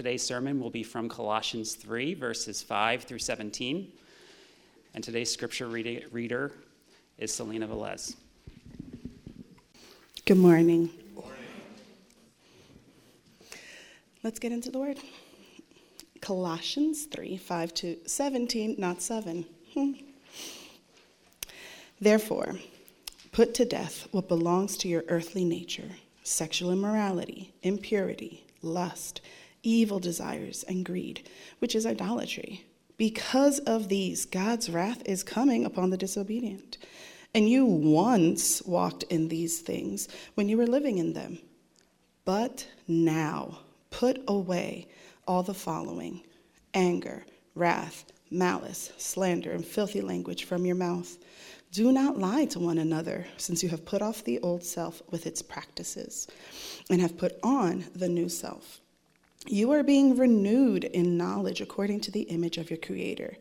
Today's sermon will be from Colossians 3, verses 5 through 17. And today's scripture reader is Selena Velez. Good morning. Let's get into the word. Colossians 3 5 to 17, not 7. Hmm. Therefore, put to death what belongs to your earthly nature sexual immorality, impurity, lust, evil desires, and greed, which is idolatry. Because of these, God's wrath is coming upon the disobedient. And you once walked in these things when you were living in them. But now, put away all the following anger, wrath, malice, slander, and filthy language from your mouth. Do not lie to one another, since you have put off the old self with its practices and have put on the new self. You are being renewed in knowledge according to the image of your Creator.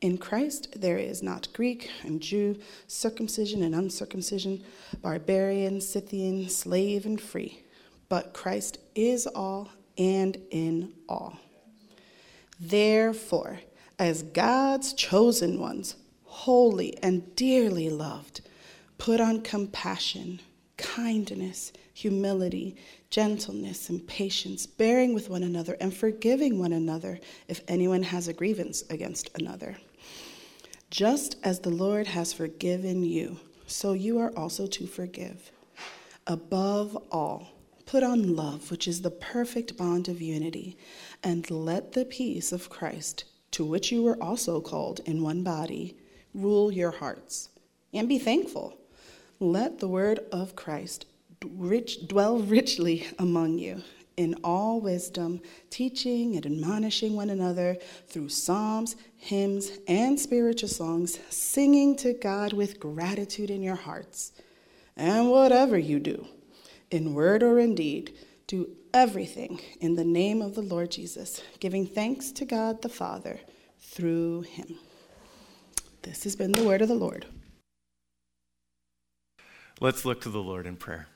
In Christ, there is not Greek and Jew, circumcision and uncircumcision, barbarian, Scythian, slave and free, but Christ is all and in all. Therefore, as God's chosen ones, holy and dearly loved, put on compassion, kindness, humility, gentleness, and patience, bearing with one another and forgiving one another if anyone has a grievance against another. Just as the Lord has forgiven you, so you are also to forgive. Above all, put on love, which is the perfect bond of unity, and let the peace of Christ, to which you were also called in one body, rule your hearts. And be thankful. Let the word of Christ rich, dwell richly among you in all wisdom, teaching and admonishing one another through psalms, hymns, and spiritual songs, singing to God with gratitude in your hearts. And whatever you do, in word or in deed, do everything in the name of the Lord Jesus, giving thanks to God the Father through him. This has been the word of the Lord. Let's look to the Lord in prayer.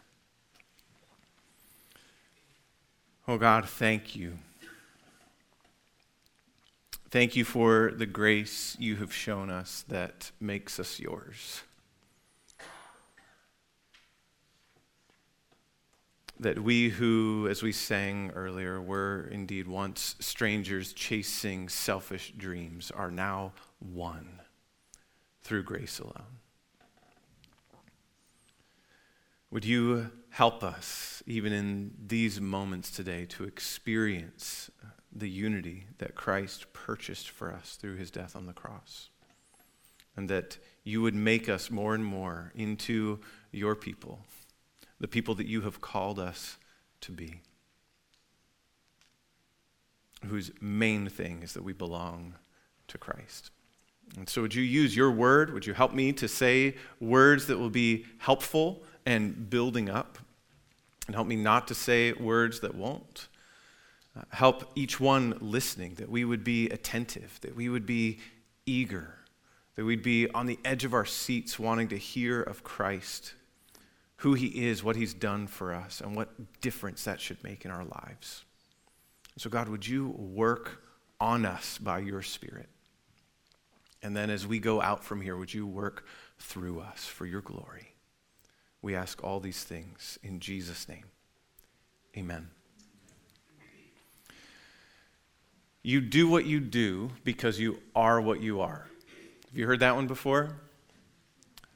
Oh God, thank you. Thank you for the grace you have shown us that makes us yours. That we who, as we sang earlier, were indeed once strangers chasing selfish dreams are now one through grace alone. Would you help us, even in these moments today, to experience the unity that Christ purchased for us through his death on the cross? And that you would make us more and more into your people, the people that you have called us to be, whose main thing is that we belong to Christ. And so, would you use your word? Would you help me to say words that will be helpful and building up? And help me not to say words that won't. Uh, help each one listening that we would be attentive, that we would be eager, that we'd be on the edge of our seats wanting to hear of Christ, who he is, what he's done for us, and what difference that should make in our lives. So, God, would you work on us by your Spirit? And then as we go out from here, would you work through us for your glory? We ask all these things in Jesus' name. Amen. You do what you do because you are what you are. Have you heard that one before?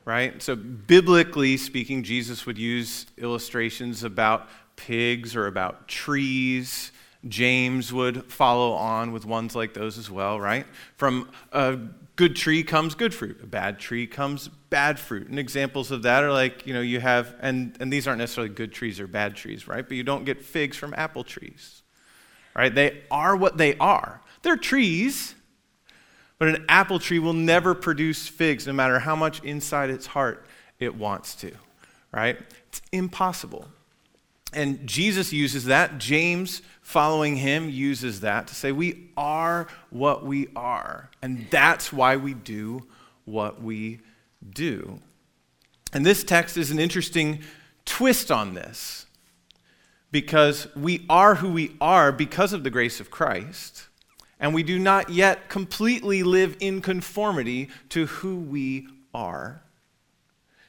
Right? So, biblically speaking, Jesus would use illustrations about pigs or about trees. James would follow on with ones like those as well, right? From a good tree comes good fruit. A bad tree comes bad fruit. And examples of that are like, you know, you have, and, and these aren't necessarily good trees or bad trees, right? But you don't get figs from apple trees, right? They are what they are. They're trees, but an apple tree will never produce figs no matter how much inside its heart it wants to, right? It's impossible. And Jesus uses that. James, following him, uses that to say, We are what we are. And that's why we do what we do. And this text is an interesting twist on this because we are who we are because of the grace of Christ, and we do not yet completely live in conformity to who we are.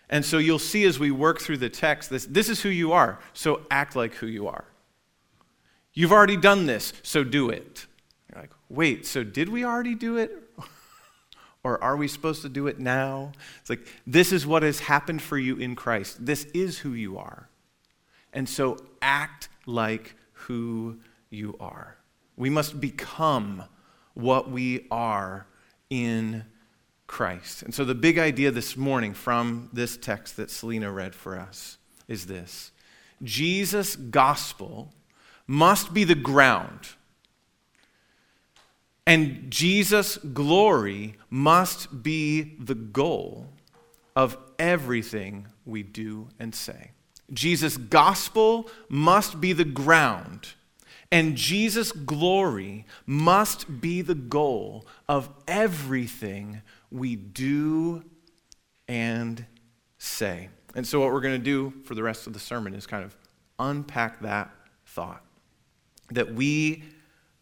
And so you'll see as we work through the text, this, this is who you are, so act like who you are. You've already done this, so do it. You're like, wait, so did we already do it? or are we supposed to do it now? It's like, this is what has happened for you in Christ. This is who you are. And so act like who you are. We must become what we are in Christ. And so the big idea this morning from this text that Selena read for us is this Jesus' gospel must be the ground. And Jesus' glory must be the goal of everything we do and say. Jesus' gospel must be the ground, and Jesus' glory must be the goal of everything we do and say. And so, what we're going to do for the rest of the sermon is kind of unpack that thought that we,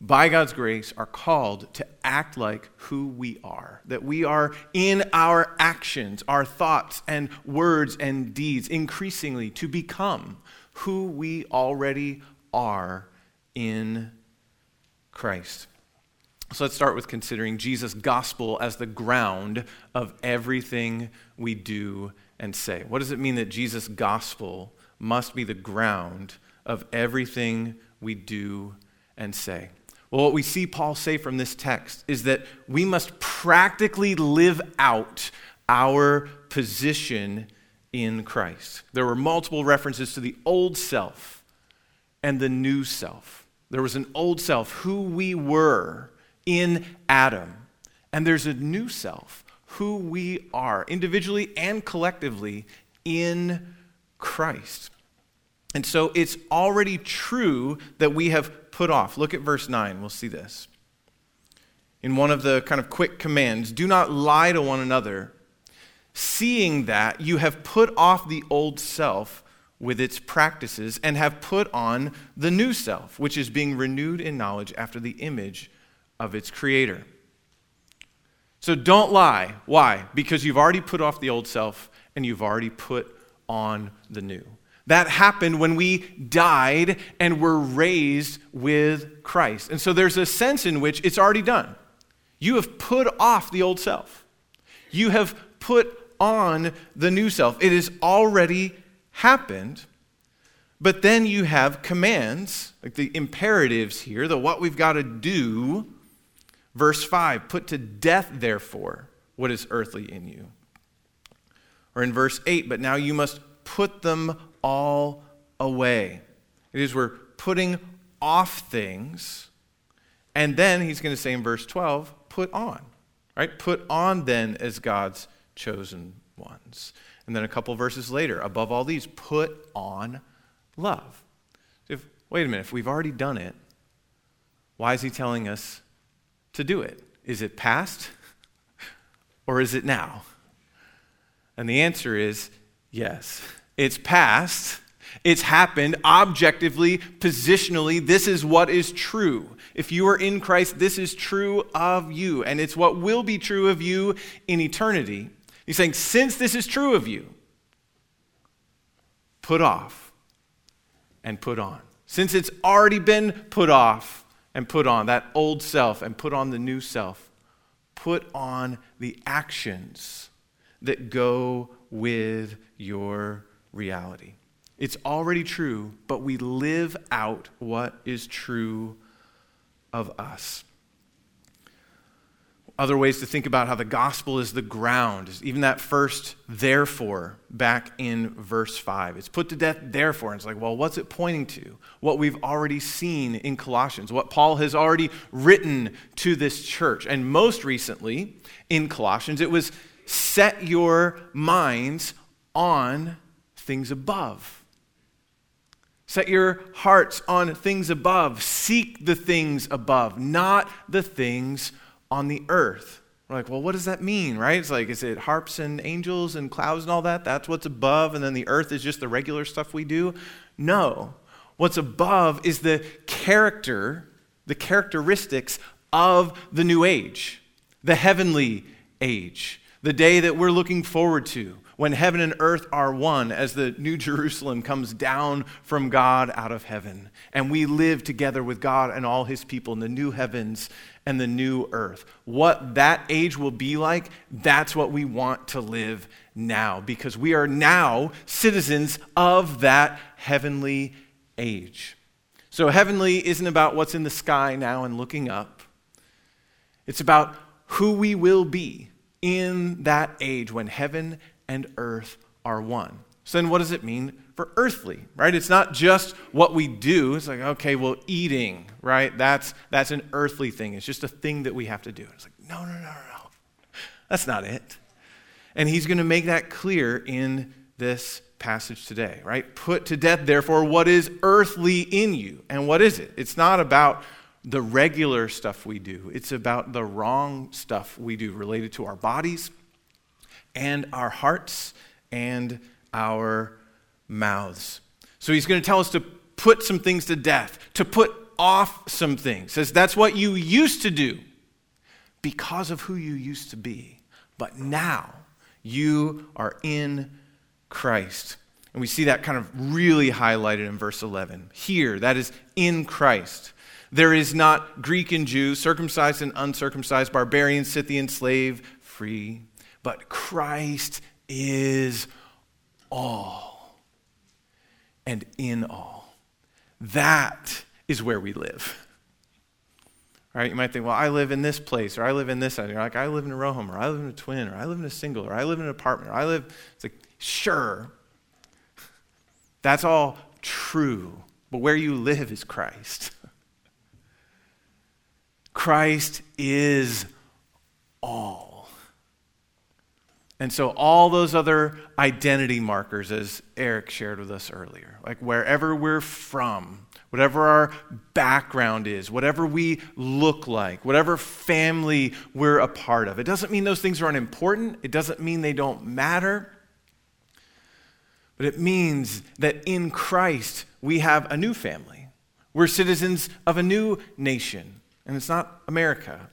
by God's grace, are called to act like who we are. That we are in our actions, our thoughts and words and deeds, increasingly to become who we already are in Christ. So let's start with considering Jesus' gospel as the ground of everything we do and say. What does it mean that Jesus' gospel must be the ground of everything we do and say? Well, what we see Paul say from this text is that we must practically live out our position in Christ. There were multiple references to the old self and the new self. There was an old self, who we were in Adam. And there's a new self, who we are, individually and collectively, in Christ. And so it's already true that we have put off. Look at verse 9. We'll see this. In one of the kind of quick commands do not lie to one another, seeing that you have put off the old self with its practices and have put on the new self, which is being renewed in knowledge after the image of its creator. So don't lie. Why? Because you've already put off the old self and you've already put on the new. That happened when we died and were raised with Christ. And so there's a sense in which it's already done. You have put off the old self, you have put on the new self. It has already happened. But then you have commands, like the imperatives here, the what we've got to do Verse 5 Put to death, therefore, what is earthly in you. Or in verse 8, but now you must put them all away. It is we're putting off things. And then he's going to say in verse 12, put on. Right? Put on then as God's chosen ones. And then a couple verses later, above all these, put on love. If, wait a minute, if we've already done it, why is he telling us to do it? Is it past or is it now? And the answer is yes. It's past. It's happened objectively, positionally. This is what is true. If you are in Christ, this is true of you, and it's what will be true of you in eternity. He's saying, since this is true of you, put off and put on. Since it's already been put off, and put on, that old self and put on the new self. Put on the actions that go with your reality. It's already true, but we live out what is true of us other ways to think about how the gospel is the ground. Even that first therefore back in verse 5. It's put to death, therefore. And it's like, well, what's it pointing to? What we've already seen in Colossians, what Paul has already written to this church. And most recently in Colossians, it was set your minds on things above. Set your hearts on things above. Seek the things above, not the things on the earth. We're like, well, what does that mean, right? It's like, is it harps and angels and clouds and all that? That's what's above, and then the earth is just the regular stuff we do? No. What's above is the character, the characteristics of the new age, the heavenly age, the day that we're looking forward to when heaven and earth are one as the new Jerusalem comes down from God out of heaven. And we live together with God and all his people in the new heavens and the new earth. What that age will be like, that's what we want to live now because we are now citizens of that heavenly age. So, heavenly isn't about what's in the sky now and looking up, it's about who we will be in that age when heaven and earth are one. So then what does it mean for earthly, right? It's not just what we do. It's like, okay, well, eating, right? That's, that's an earthly thing. It's just a thing that we have to do. It's like, no, no, no, no, no. That's not it. And he's going to make that clear in this passage today, right? Put to death, therefore, what is earthly in you. And what is it? It's not about the regular stuff we do, it's about the wrong stuff we do related to our bodies and our hearts and our mouths. So he's going to tell us to put some things to death, to put off some things. Says that's what you used to do because of who you used to be. But now you are in Christ. And we see that kind of really highlighted in verse 11. Here, that is in Christ. There is not Greek and Jew, circumcised and uncircumcised, barbarian, Scythian, slave, free but Christ is all and in all. That is where we live. Right? You might think, well, I live in this place, or I live in this. And You're like, I live in a row home, or I live in a twin, or I live in a single, or I live in an apartment, or I live. It's like, sure. That's all true. But where you live is Christ. Christ is all. And so, all those other identity markers, as Eric shared with us earlier, like wherever we're from, whatever our background is, whatever we look like, whatever family we're a part of, it doesn't mean those things are unimportant. It doesn't mean they don't matter. But it means that in Christ, we have a new family. We're citizens of a new nation, and it's not America.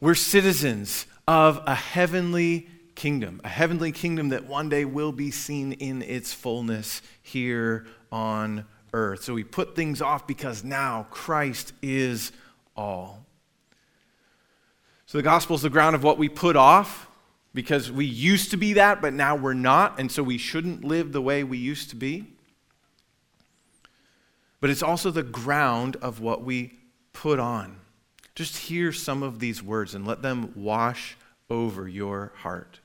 We're citizens of a heavenly kingdom, a heavenly kingdom that one day will be seen in its fullness here on earth. So we put things off because now Christ is all. So the gospel is the ground of what we put off because we used to be that, but now we're not, and so we shouldn't live the way we used to be. But it's also the ground of what we put on. Just hear some of these words and let them wash over your heart.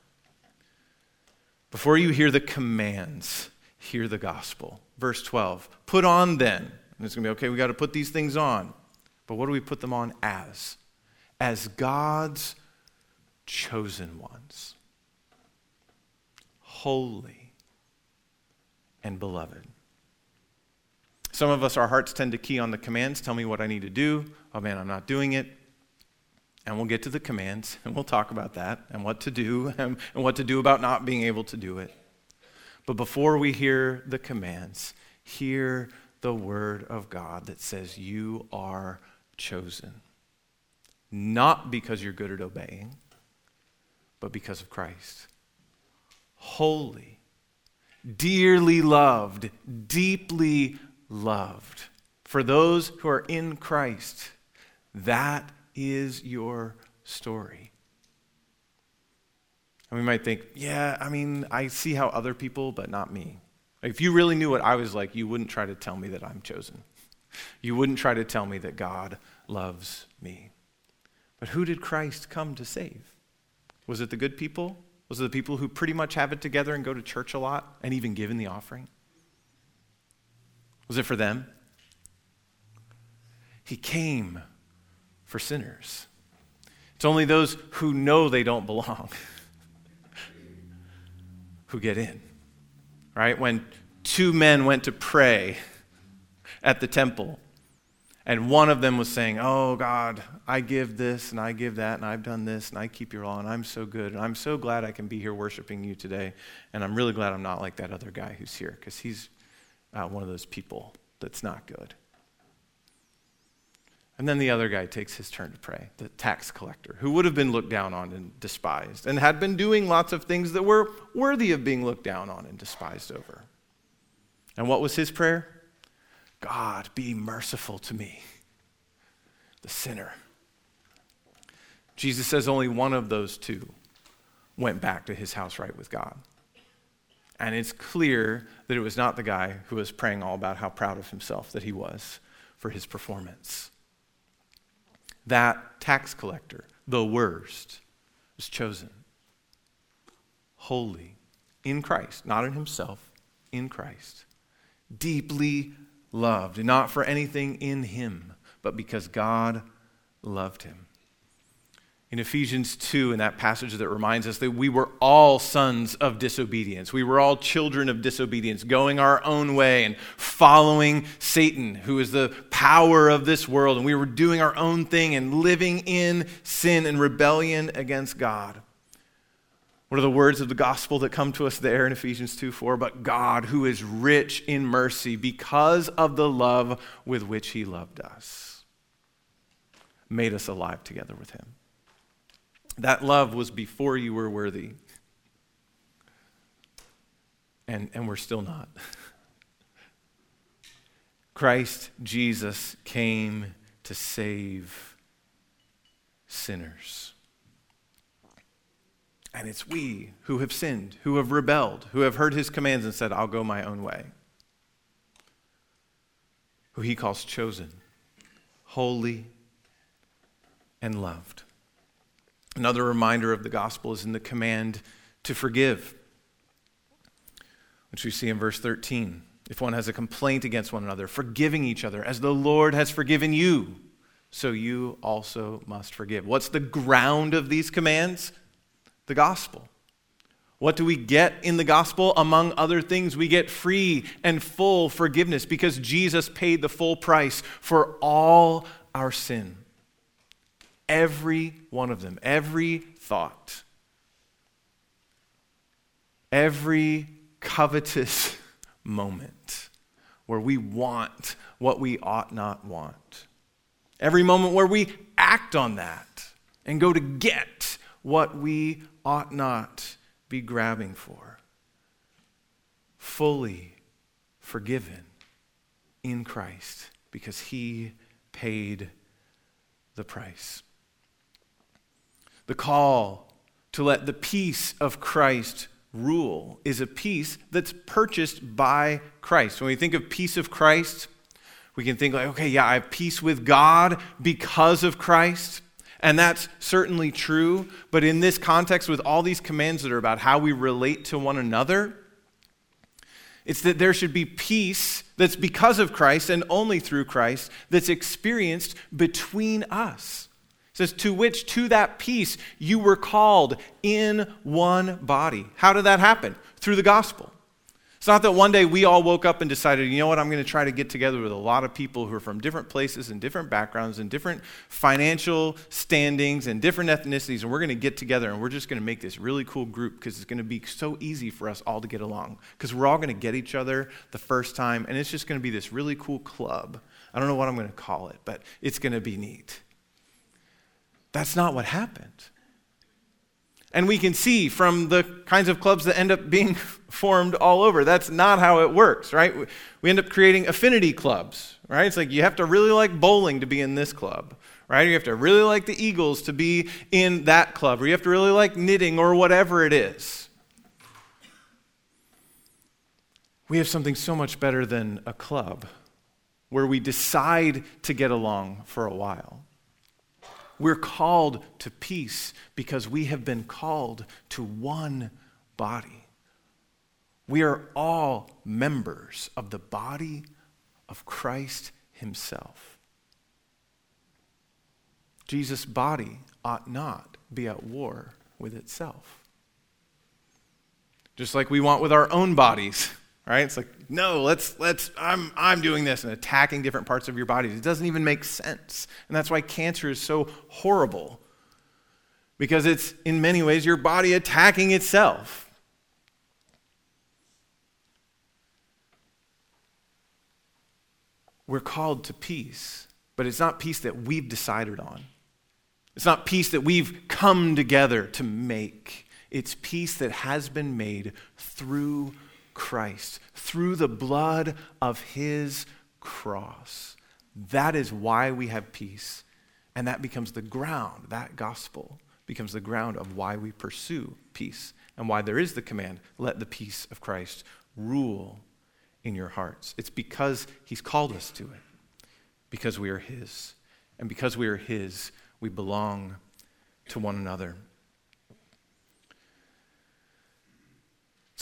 Before you hear the commands, hear the gospel. Verse 12 Put on then. And it's going to be okay, we got to put these things on. But what do we put them on as? As God's chosen ones, holy and beloved. Some of us, our hearts tend to key on the commands. Tell me what I need to do. Oh man, I'm not doing it. And we'll get to the commands and we'll talk about that and what to do and, what to do about not being able to do it. But before we hear the commands, hear the word of God that says, You are chosen. Not because you're good at obeying, but because of Christ. Holy, dearly loved, deeply loved. For those who are in Christ, that is your story? And we might think, yeah, I mean, I see how other people, but not me. If you really knew what I was like, you wouldn't try to tell me that I'm chosen. You wouldn't try to tell me that God loves me. But who did Christ come to save? Was it the good people? Was it the people who pretty much have it together and go to church a lot and even give in the offering? Was it for them? He came for sinners. It's only those who know they don't belong who get in. Right? When two men went to pray at the temple, and one of them was saying, Oh, God, I give this and I give that, and I've done this, and I keep your law, and I'm so good, and I'm so glad I can be here worshiping you today. And I'm really glad I'm not like that other guy who's here, because he's, uh, one of those people that's not good. And then the other guy takes his turn to pray, the tax collector, who would have been looked down on and despised, and had been doing lots of things that were worthy of being looked down on and despised over. And what was his prayer? God, be merciful to me, the sinner. Jesus says only one of those two went back to his house right with God. And it's clear that it was not the guy who was praying all about how proud of himself that he was for his performance. That tax collector, the worst, was chosen. Holy in Christ, not in himself, in Christ. Deeply loved, not for anything in him, but because God loved him in Ephesians 2, in that passage that reminds us that we were all sons of disobedience. We were all children of disobedience, going our own way and following Satan, who is the power of this world. And we were doing our own thing and living in sin and rebellion against God. What are the words of the gospel that come to us there in Ephesians 2 4? But God, who is rich in mercy because of the love with which he loved us, made us alive together with him. That love was before you were worthy. And, and we're still not. Christ Jesus came to save sinners. And it's we who have sinned, who have rebelled, who have heard his commands and said, I'll go my own way. Who he calls chosen, holy, and loved. Another reminder of the gospel is in the command to forgive, which we see in verse 13. If one has a complaint against one another, forgiving each other as the Lord has forgiven you, so you also must forgive. What's the ground of these commands? The gospel. What do we get in the gospel? Among other things, we get free and full forgiveness because Jesus paid the full price for all our sin. Every one of them, every thought, every covetous moment where we want what we ought not want, every moment where we act on that and go to get what we ought not be grabbing for. Fully forgiven in Christ because he paid the price the call to let the peace of Christ rule is a peace that's purchased by Christ. When we think of peace of Christ, we can think like, okay, yeah, I have peace with God because of Christ. And that's certainly true. But in this context, with all these commands that are about how we relate to one another, it's that there should be peace that's because of Christ and only through Christ that's experienced between us. It says, To which, to that peace, you were called in one body. How did that happen? Through the gospel. It's not that one day we all woke up and decided, you know what, I'm going to try to get together with a lot of people who are from different places and different backgrounds and different financial standings and different ethnicities, and we're going to get together and we're just going to make this really cool group because it's going to be so easy for us all to get along. Because we're all going to get each other the first time, and it's just going to be this really cool club. I don't know what I'm going to call it, but it's going to be neat. That's not what happened. And we can see from the kinds of clubs that end up being formed all over, that's not how it works, right? We end up creating affinity clubs, right? It's like you have to really like bowling to be in this club, right? You have to really like the Eagles to be in that club, or you have to really like knitting or whatever it is. We have something so much better than a club where we decide to get along for a while. We're called to peace because we have been called to one body. We are all members of the body of Christ Himself. Jesus' body ought not be at war with itself. Just like we want with our own bodies right? It's like, no, let's, let's, I'm, I'm doing this and attacking different parts of your body. It doesn't even make sense. And that's why cancer is so horrible, because it's in many ways your body attacking itself. we're called to peace, but it's not peace that we've decided on. It's not peace that we've come together to make. It's peace that has been made through Christ, through the blood of his cross. That is why we have peace. And that becomes the ground, that gospel becomes the ground of why we pursue peace and why there is the command let the peace of Christ rule in your hearts. It's because he's called us to it, because we are his. And because we are his, we belong to one another.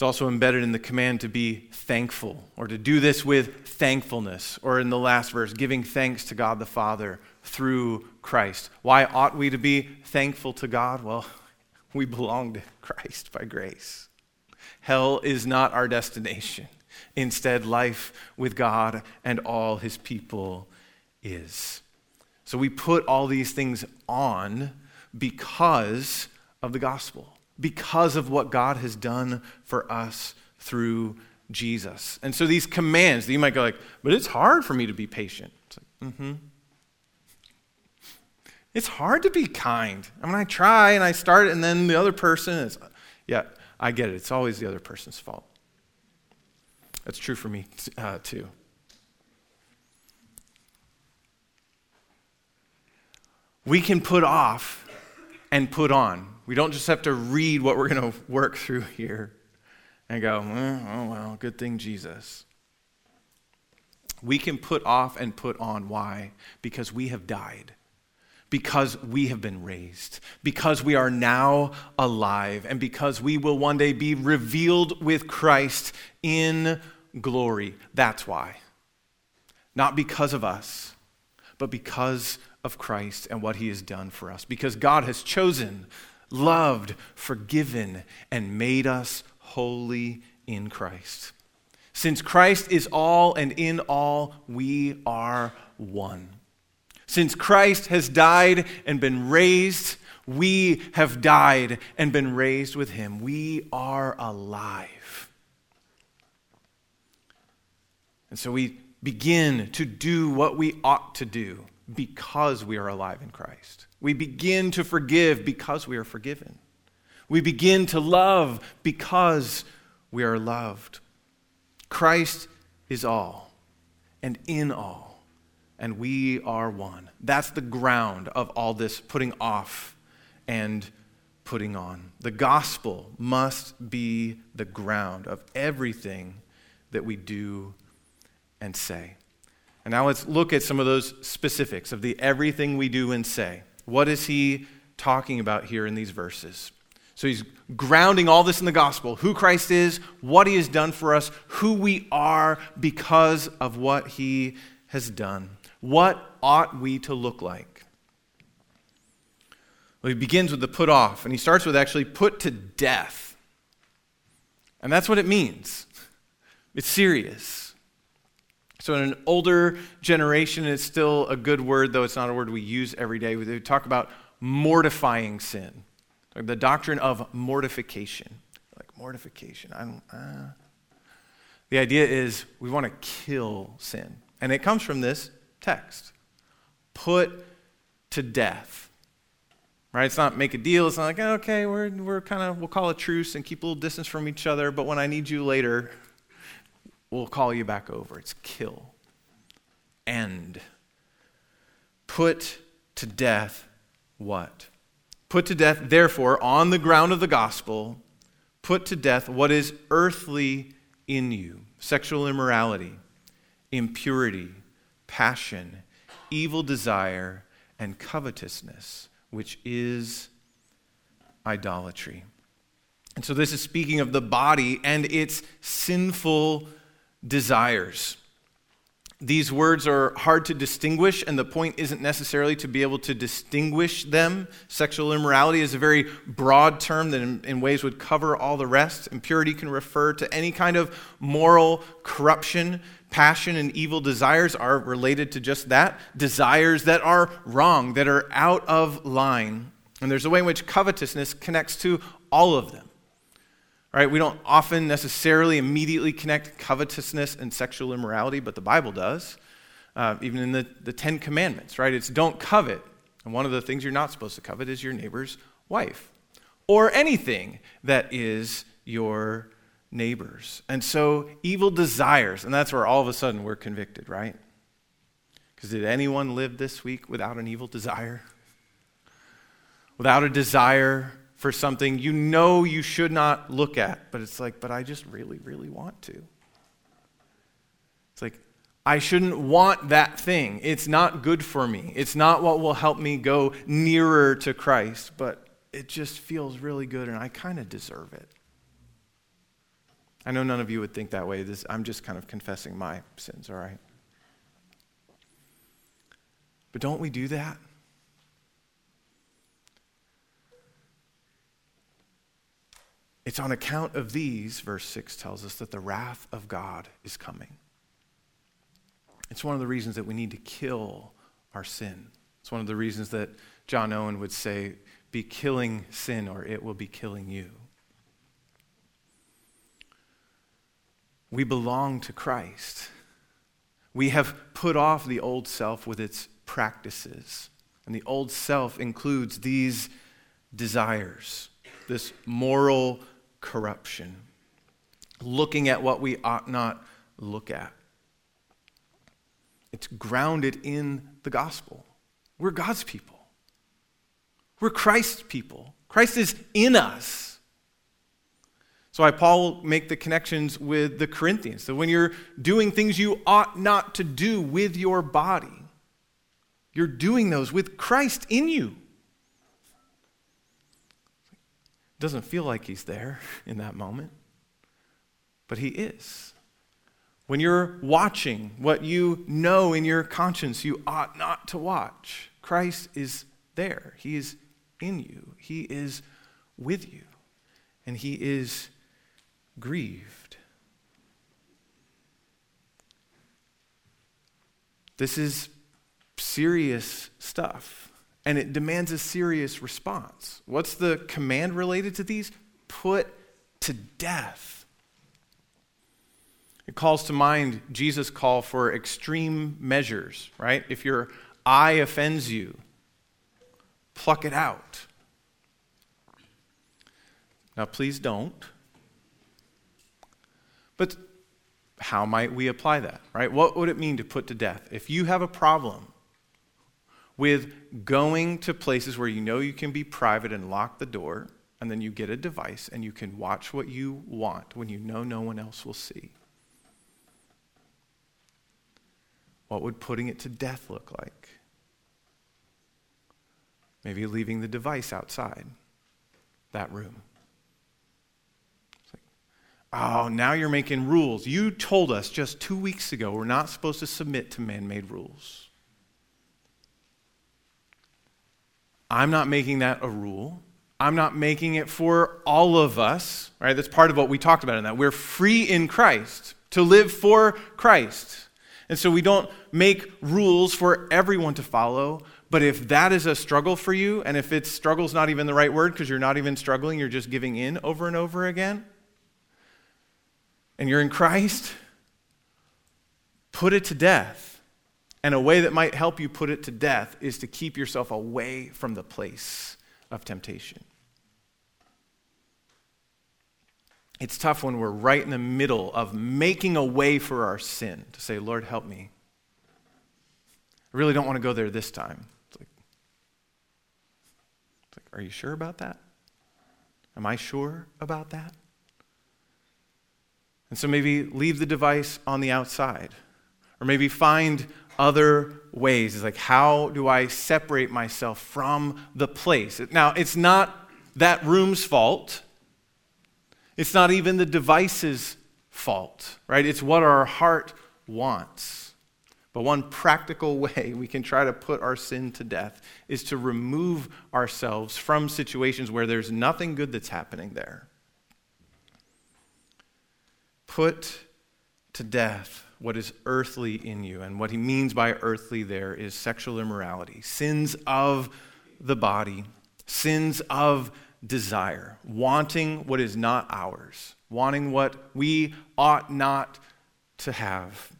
It's also embedded in the command to be thankful, or to do this with thankfulness, or in the last verse, giving thanks to God the Father through Christ. Why ought we to be thankful to God? Well, we belong to Christ by grace. Hell is not our destination. Instead, life with God and all his people is. So we put all these things on because of the gospel, because of what God has done for us through Jesus. And so these commands, you might go like, but it's hard for me to be patient. It's like, mm-hmm. It's hard to be kind. I mean, I try and I start, and then the other person is, yeah, I get it. It's always the other person's fault. That's true for me uh, too. We can put off and put on. We don't just have to read what we're going to work through here and go, eh, oh, well, good thing Jesus. We can put off and put on. Why? Because we have died because we have been raised, because we are now alive, and because we will one day be revealed with Christ in glory. That's why. Not because of us, but because of Christ and what he has done for us. Because God has chosen, loved, forgiven, and made us holy in Christ. Since Christ is all and in all, we are one. Since Christ has died and been raised, we have died and been raised with him. We are alive. And so we begin to do what we ought to do because we are alive in Christ. We begin to forgive because we are forgiven. We begin to love because we are loved. Christ is all and in all and we are one. That's the ground of all this putting off and putting on. The gospel must be the ground of everything that we do and say. And now let's look at some of those specifics of the everything we do and say. What is he talking about here in these verses? So he's grounding all this in the gospel who Christ is, what he has done for us, who we are because of what he has done. What ought we to look like? Well, he begins with the put off, and he starts with actually put to death. And that's what it means. It's serious. So, in an older generation, it's still a good word, though it's not a word we use every day. We talk about mortifying sin, the doctrine of mortification. Like mortification. I don't. Uh. The idea is we want to kill sin, and it comes from this text. Put to death. Right? It's not make a deal. It's not like, okay, we're, we're kind of, we'll call a truce and keep a little distance from each other, but when I need you later, we'll call you back over. It's kill. End. Put to death what? Put to death, therefore, on the ground of the gospel, put to death what is earthly in you sexual immorality, impurity passion, evil desire, and covetousness, which is idolatry. And so this is speaking of the body and its sinful desires. These words are hard to distinguish, and the point isn't necessarily to be able to distinguish them. Sexual immorality is a very broad term that, in, in, ways, would cover all the rest. Impurity can refer to any kind of moral corruption passion and evil desires are related to just that desires that are wrong, that are out of line. And there's a way in which covetousness connects to all of them. Right? We don't often necessarily immediately connect covetousness and sexual immorality, but the Bible does. uh, even in the, the Ten Commandments, right? It's don't covet. And one of the things you're not supposed to covet is your neighbor's wife or anything that is your neighbor's. And so evil desires, and that's where all of a sudden we're convicted, right? Because did anyone live this week without an evil desire? Without a desire for something you know you should not look at, but it's like, but I just really, really want to. It's like, I shouldn't want that thing. It's not good for me. It's not what will help me go nearer to Christ, but it just feels really good and I kind of deserve it. I know none of you would think that way. This, I'm just kind of confessing my sins, all right? But don't we do that? It's on account of these, verse 6 tells us, that the wrath of God is coming. It's one of the reasons that we need to kill our sin. It's one of the reasons that John Owen would say, Be killing sin, or it will be killing you. We belong to Christ. We have put off the old self with its practices. And the old self includes these desires, this moral corruption, looking at what we ought not look at. It's grounded in the gospel. We're God's people. We're Christ's people. Christ is in us. So I Paul will make the connections with the Corinthians. So when you're doing things you ought not to do with your body, you're doing those with Christ in you. It doesn't feel like he's there in that moment, but he is. When you're watching what you know in your conscience you ought not to watch, Christ is there. He is in you, He is with you, and He is grieved. This is serious stuff, and it demands a serious response. What's the command related to these? Put to death. It calls to mind Jesus' call for extreme measures, right? If your eye offends you, pluck it out. Now, please don't. But how might we apply that, right? What would it mean to put to death? If you have a problem with going to places where you know you can be private and lock the door, and then you get a device and you can watch what you want when you know no one else will see. What would putting it to death look like? Maybe leaving the device outside that room. Oh, now you're making rules. You told us just two weeks ago we're not supposed to submit to man made rules. I'm not making that a rule. I'm not making it for all of us, right? That's part of what we talked about in that. We're free in Christ to live for Christ. And so we don't make rules for everyone to follow. But if that is a struggle for you, and if it's struggle's not even the right word because you're not even struggling, you're just giving in over and over again, and you're in Christ, put it to death. And a way that might help you put it to death is to keep yourself away from the place of temptation. It's tough when we're right in the middle of making a way for our sin to say, Lord, help me. I really don't want to go there this time. It's like, it's like, are you sure about that? Am I sure about that? And so maybe leave the device on the outside. Or maybe find other ways. It's like, how do I separate myself from the place? Now, it's not that room's fault. It's not even the device's fault, right? It's what our heart wants. But one practical way we can try to put our sin to death is to remove ourselves from situations where there's nothing good that's happening there. Put to death what is earthly in you. And what he means by earthly there is sexual immorality, sins of the body, sins of desire, wanting what is not ours, wanting what we ought not to have.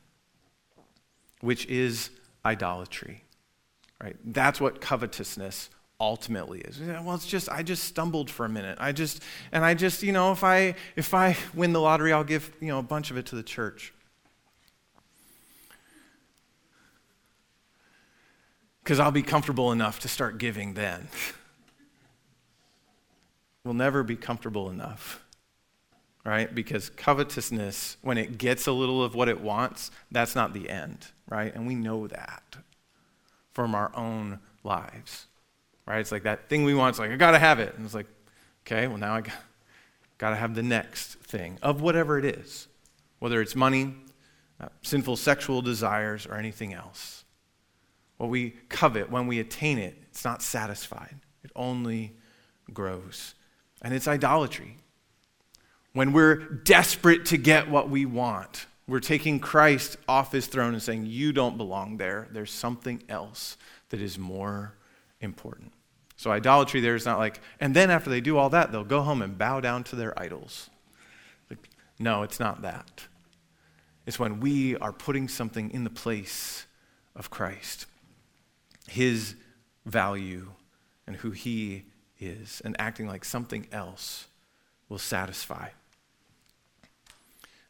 which is idolatry. Right? That's what covetousness ultimately is. Well, it's just I just stumbled for a minute. I just and I just, you know, if I if I win the lottery, I'll give, you know, a bunch of it to the church. Cuz I'll be comfortable enough to start giving then. we'll never be comfortable enough. Right? Because covetousness, when it gets a little of what it wants, that's not the end, right? And we know that from our own lives right? It's like that thing we want. It's like, I got to have it. And it's like, okay, well, now I got, got to have the next thing of whatever it is, whether it's money, uh, sinful sexual desires, or anything else. What we covet, when we attain it, it's not satisfied, it only grows. And it's idolatry. When we're desperate to get what we want, we're taking Christ off his throne and saying, You don't belong there. There's something else that is more important. So idolatry there is not like, and then after they do all that, they'll go home and bow down to their idols. Like, no, it's not that. It's when we are putting something in the place of Christ, his value and who he is, and acting like something else will satisfy.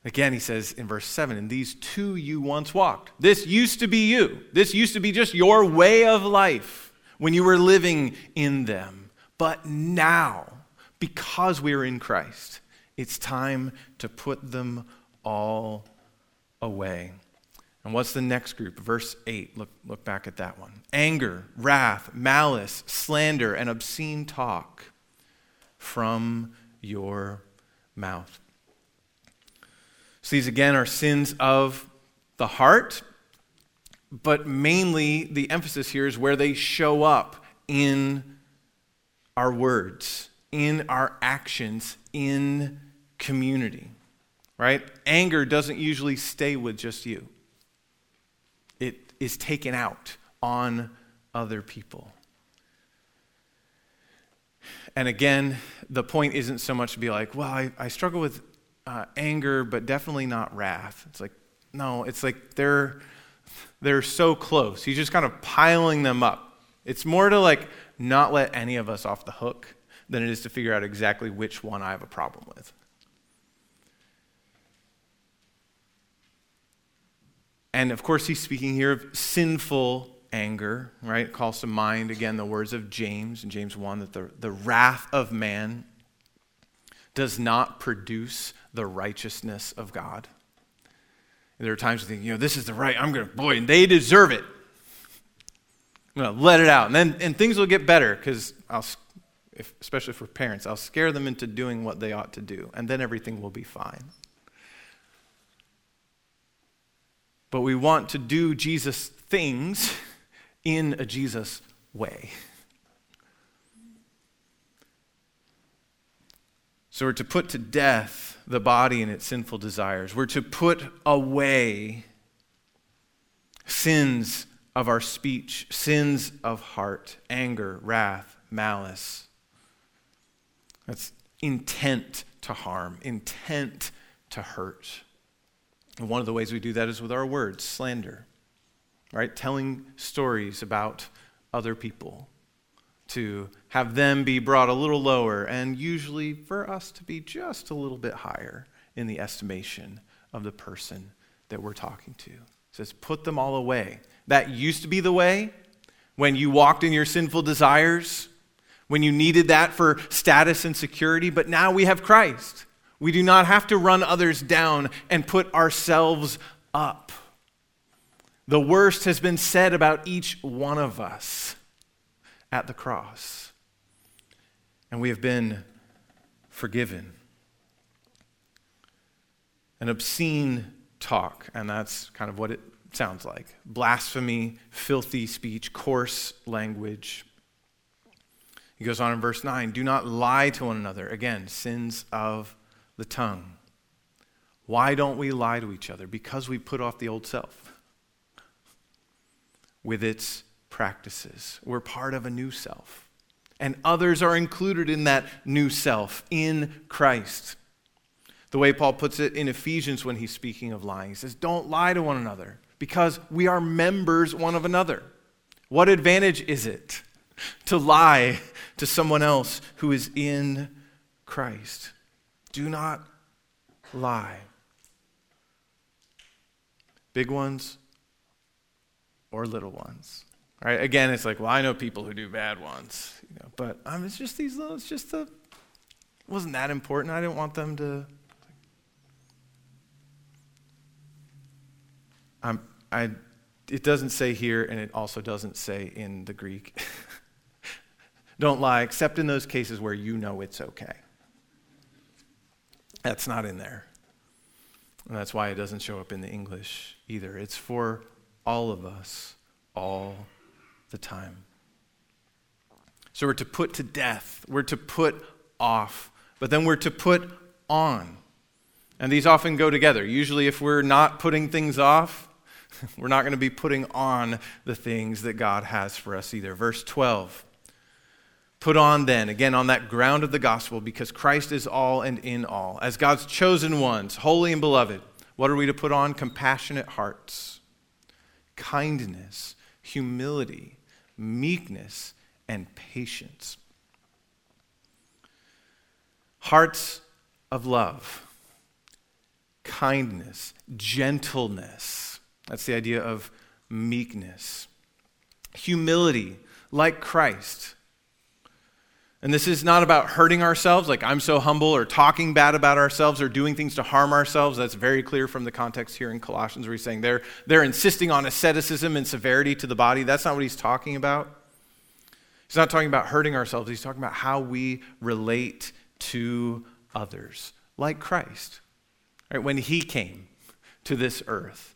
Again, he says in verse 7 In these two you once walked. This used to be you. This used to be just your way of life when you were living in them. But now, because we are in Christ, it's time to put them all away. And what's the next group? Verse 8. Look, look back at that one. Anger, wrath, malice, slander, and obscene talk from your mouth. So these again are sins of the heart but mainly the emphasis here is where they show up in our words, in our actions, in community. Right? Anger doesn't usually stay with just you, is taken out on other people. And again, the point isn't so much to be like, well, I, I struggle with uh, anger, but definitely not wrath. It's like, no, it's like they're they're so close. He's just kind of piling them up. It's more to like not let any of us off the hook than it is to figure out exactly which one I have a problem with. And of course, he's speaking here of sinful anger, right? It calls to mind again the words of James in James 1 that the, the wrath of man does not produce the righteousness of God. And there are times you think, you know, this is the right, I'm going to, boy, and they deserve it. I'm going to let it out. And then and things will get better because I'll, if, especially for parents, I'll scare them into doing what they ought to do. And then everything will be fine. But we want to do Jesus things in a Jesus way. So we're to put to death the body and its sinful desires. We're to put away sins of our speech, sins of heart, anger, wrath, malice. That's intent to harm, intent to hurt. And one of the ways we do that is with our words, slander, right? Telling stories about other people to have them be brought a little lower, and usually for us to be just a little bit higher in the estimation of the person that we're talking to. It says, put them all away. That used to be the way when you walked in your sinful desires, when you needed that for status and security, but now we have Christ. We do not have to run others down and put ourselves up. The worst has been said about each one of us at the cross. And we have been forgiven. An obscene talk, and that's kind of what it sounds like blasphemy, filthy speech, coarse language. He goes on in verse 9 do not lie to one another. Again, sins of the tongue. Why don't we lie to each other? Because we put off the old self with its practices. We're part of a new self. And others are included in that new self in Christ. The way Paul puts it in Ephesians when he's speaking of lying, he says, Don't lie to one another, because we are members one of another. What advantage is it to lie to someone else who is in Christ? Do not lie. Big ones or little ones. Right? Again, it's like, well, I know people who do bad ones, you know, but um, it's just these little, it's just the, wasn't that important. I didn't want them to. I'm, I, it doesn't say here, and it also doesn't say in the Greek. Don't lie, except in those cases where you know it's okay. That's not in there. And that's why it doesn't show up in the English either. It's for all of us, all the time. So we're to put to death, we're to put off, but then we're to put on. And these often go together. Usually, if we're not putting things off, we're not going to be putting on the things that God has for us either. Verse 12. Put on then, again, on that ground of the gospel, because Christ is all and in all. As God's chosen ones, holy and beloved, what are we to put on? Compassionate hearts, kindness, humility, meekness, and patience. Hearts of love, kindness, gentleness. That's the idea of meekness. Humility, like Christ and this is not about hurting ourselves, like I'm so humble, or talking bad about ourselves, or doing things to harm ourselves. That's very clear from the context here in Colossians, where he's saying they're, they're insisting on asceticism and severity to the body. That's not what he's talking about. He's not talking about hurting ourselves, he's talking about how we relate to others, like Christ. Right? When he came to this earth,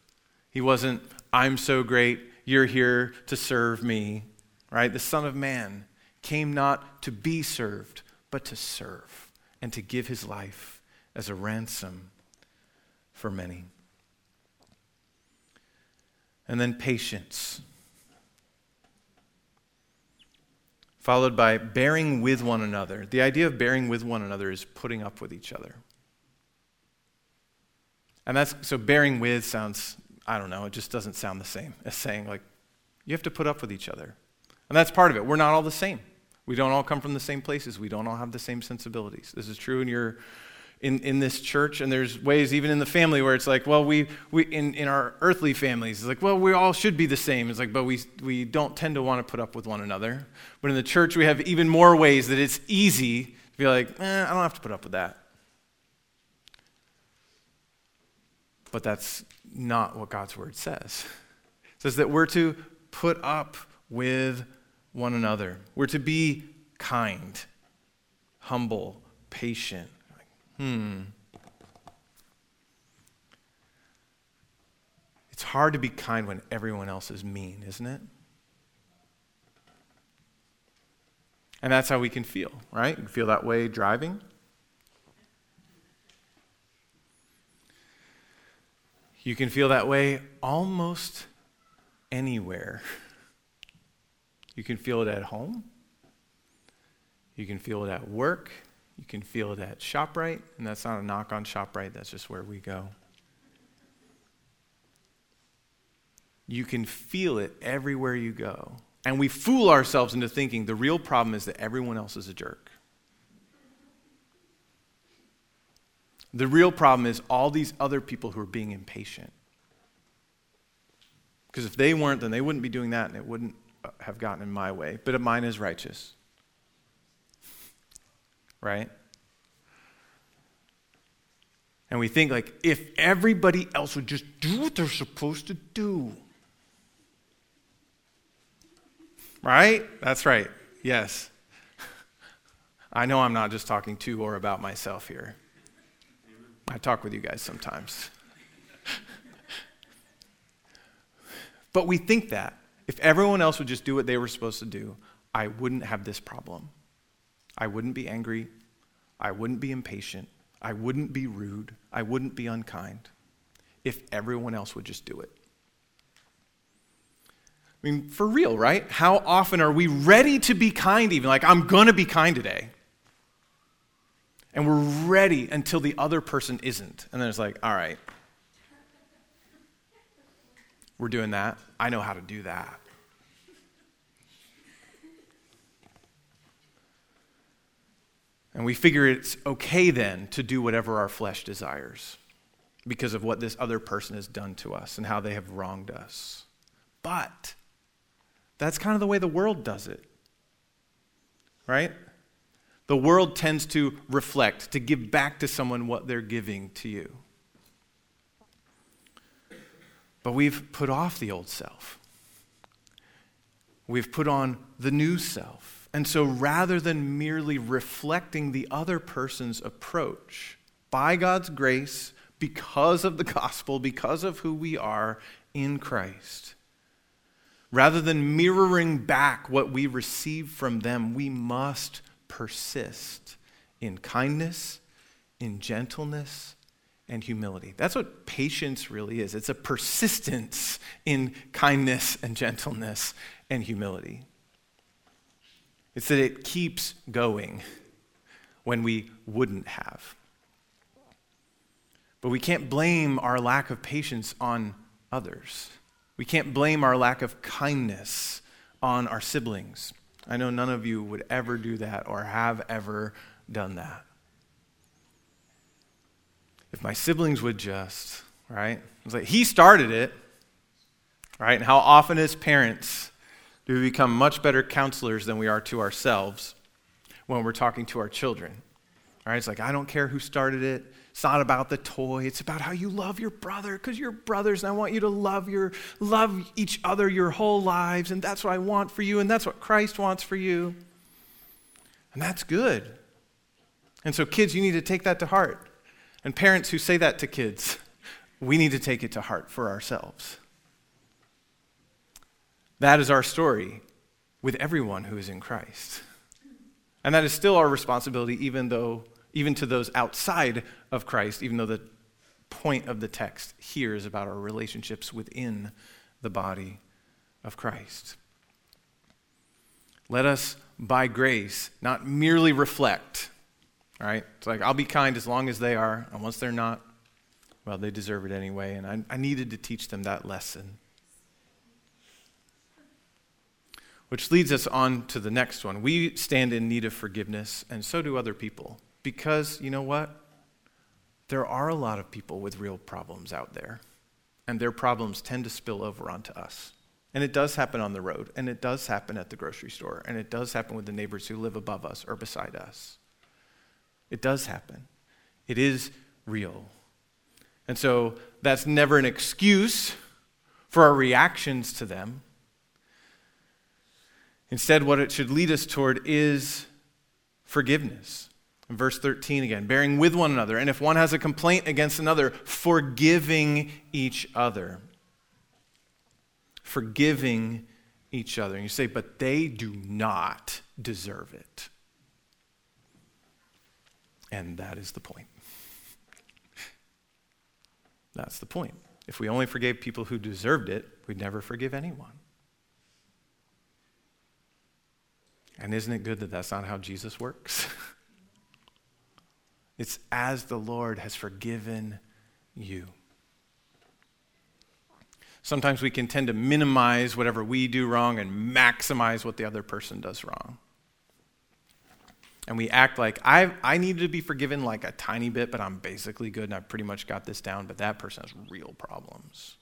he wasn't, I'm so great, you're here to serve me. Right? The Son of Man came not to be served, but to serve and to give his life as a ransom for many. And then patience, followed by bearing with one another. The idea of bearing with one another is putting up with each other. And that's so bearing with sounds, I don't know, it just doesn't sound the same as saying, like, you have to put up with each other. And that's part of it. We're not all the same. We don't all come from the same places. We don't all have the same sensibilities. This is true in your in, in this church, and there's ways even in the family where it's like, well, we, we in, in our earthly families, it's like, well, we all should be the same. It's like, but we, we don't tend to want to put up with one another. But in the church, we have even more ways that it's easy to be like, eh, I don't have to put up with that. But that's not what God's word says. It says that we're to put up with one another. We're to be kind, humble, patient. Hmm. It's hard to be kind when everyone else is mean, isn't it? And that's how we can feel, right? You feel that way driving. You can feel that way almost anywhere. You can feel it at home. You can feel it at work. You can feel it at ShopRite. And that's not a knock on ShopRite, that's just where we go. You can feel it everywhere you go. And we fool ourselves into thinking the real problem is that everyone else is a jerk. The real problem is all these other people who are being impatient. Because if they weren't, then they wouldn't be doing that and it wouldn't have gotten in my way, but mine is righteous. Right? And we think, like, if everybody else would just do what they're supposed to do. Right? That's right. Yes. I know I'm not just talking to or about myself here. I talk with you guys sometimes. but we think that. If everyone else would just do what they were supposed to do, I wouldn't have this problem. I wouldn't be angry. I wouldn't be impatient. I wouldn't be rude. I wouldn't be unkind if everyone else would just do it. I mean, for real, right? How often are we ready to be kind, even like, I'm going to be kind today? And we're ready until the other person isn't. And then it's like, all right, we're doing that. I know how to do that. And we figure it's okay then to do whatever our flesh desires because of what this other person has done to us and how they have wronged us. But that's kind of the way the world does it, right? The world tends to reflect, to give back to someone what they're giving to you. But we've put off the old self. We've put on the new self. And so rather than merely reflecting the other person's approach, by God's grace, because of the gospel, because of who we are in Christ, rather than mirroring back what we receive from them, we must persist in kindness, in gentleness, and humility. That's what patience really is. It's a persistence in kindness and gentleness and humility. It's that it keeps going when we wouldn't have. But we can't blame our lack of patience on others. We can't blame our lack of kindness on our siblings. I know none of you would ever do that or have ever done that if my siblings would just, right? It's like he started it, right? And how often as parents do we become much better counselors than we are to ourselves when we're talking to our children? Right? It's like, I don't care who started it. It's not about the toy. It's about how you love your brother because you're brothers and I want you to love your love each other your whole lives and that's what I want for you and that's what Christ wants for you. And that's good. And so kids, you need to take that to heart. And parents who say that to kids, we need to take it to heart for ourselves. That is our story with everyone who is in Christ. And that is still our responsibility, even though, even to those outside of Christ, even though the point of the text here is about our relationships within the body of Christ. Let us, by grace, not merely reflect right? It's like, I'll be kind as long as they are. And once they're not, well, they deserve it anyway. And I, I needed to teach them that lesson. Which leads us on to the next one. We stand in need of forgiveness, and so do other people. Because, you know what? There are a lot of people with real problems out there, and their problems tend to spill over onto us. And it does happen on the road, and it does happen at the grocery store, and it does happen with the neighbors who live above us or beside us. It does happen, it is real. And so that's never an excuse for our reactions to them. Instead, what it should lead us toward is forgiveness. In verse 13 again, bearing with one another, and if one has a complaint against another, forgiving each other. Forgiving each other. And you say, but they do not deserve it. And that is the point. That's the point. If we only forgave people who deserved it, we'd never forgive anyone. And isn't it good that that's not how Jesus works? it's as the Lord has forgiven you. Sometimes we can tend to minimize whatever we do wrong and maximize what the other person does wrong and we act like I, I need to be forgiven like a tiny bit, but I'm basically good and I've pretty much got this down, but that person has real problems.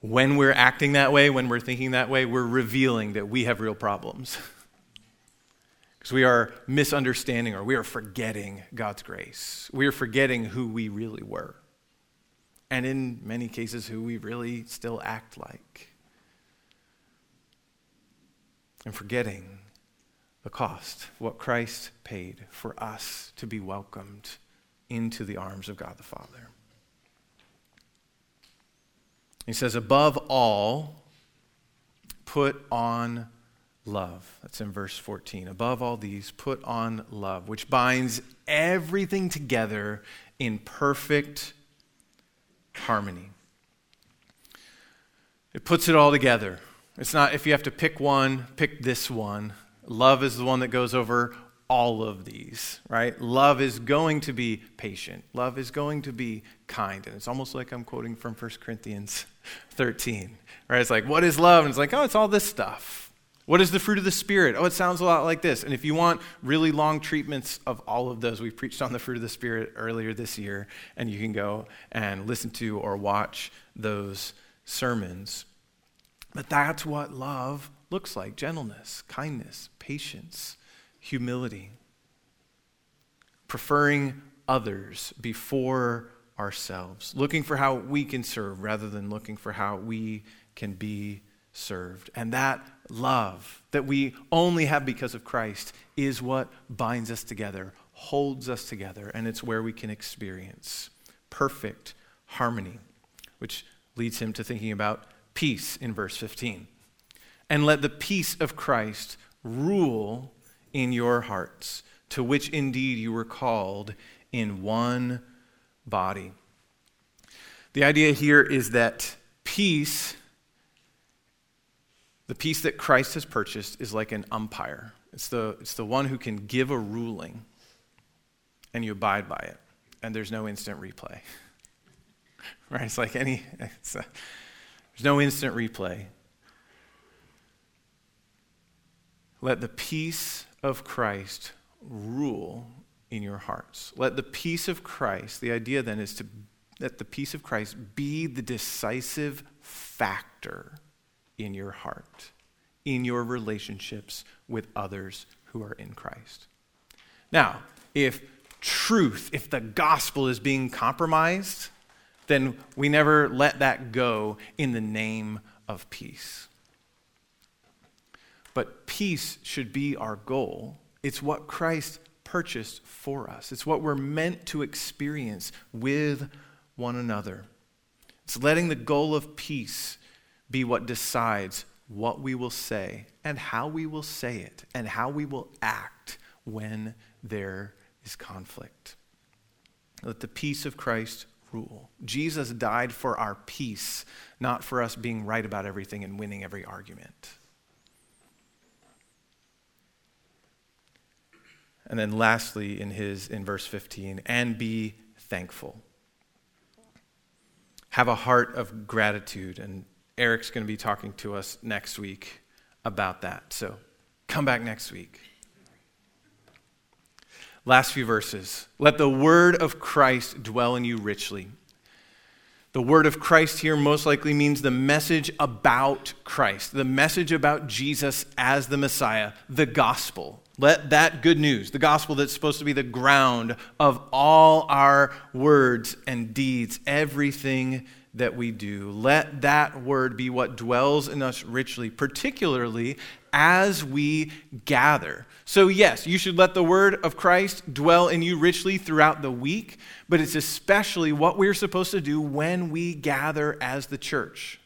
When we're acting that way, when we're thinking that way, we're revealing that we have real problems. Because we are misunderstanding or we are forgetting God's grace. We are forgetting who we really were. And in many cases, who we really still act like. And forgetting the cost, what Christ paid for us to be welcomed into the arms of God the Father. He says, above all, put on love. That's in verse 14. Above all these, put on love, which binds everything together in perfect harmony. It puts it all together. It's not if you have to pick one, pick this one. Love is the one that goes over all of these, right? Love is going to be patient. Love is going to be kind. And it's almost like I'm quoting from 1 Corinthians 13, right? It's like, what is love? And it's like, oh, it's all this stuff. What is the fruit of the Spirit? Oh, it sounds a lot like this. And if you want really long treatments of all of those, we preached on the fruit of the Spirit earlier this year, and you can go and listen to or watch those sermons. But that's what love looks like gentleness, kindness, patience, humility, preferring others before ourselves, looking for how we can serve rather than looking for how we can be served. And that love that we only have because of Christ is what binds us together, holds us together, and it's where we can experience perfect harmony, which leads him to thinking about peace in verse 15. And let the peace of Christ rule in your hearts, to which indeed you were called in one body. The idea here is that peace the peace that Christ has purchased is like an umpire. It's the, it's the one who can give a ruling and you abide by it, and there's no instant replay. right? It's like any, it's a, there's no instant replay. Let the peace of Christ rule in your hearts. Let the peace of Christ, the idea then is to let the peace of Christ be the decisive factor in your heart, in your relationships with others who are in Christ. Now, if truth, if the gospel is being compromised, then we never let that go in the name of peace. Peace should be our goal. It's what Christ purchased for us, it's what we're meant to experience with one another. It's letting the goal of peace be what decides what we will say and how we will say it and how we will act when there is conflict. Let the peace of Christ rule. Jesus died for our peace, not for us being right about everything and winning every argument. And then lastly in his in verse 15, and be thankful. Have a heart of gratitude and Eric's going to be talking to us next week about that. So come back next week. Last few verses. Let the word of Christ dwell in you richly. The word of Christ here most likely means the message about Christ, the message about Jesus as the Messiah, the gospel. Let that good news, the gospel that's supposed to be the ground of all our words and deeds, everything that we do. Let that word be what dwells in us richly, particularly as we gather. So, yes, you should let the word of Christ dwell in you richly throughout the week, but it's especially what we're supposed to do when we gather as the church.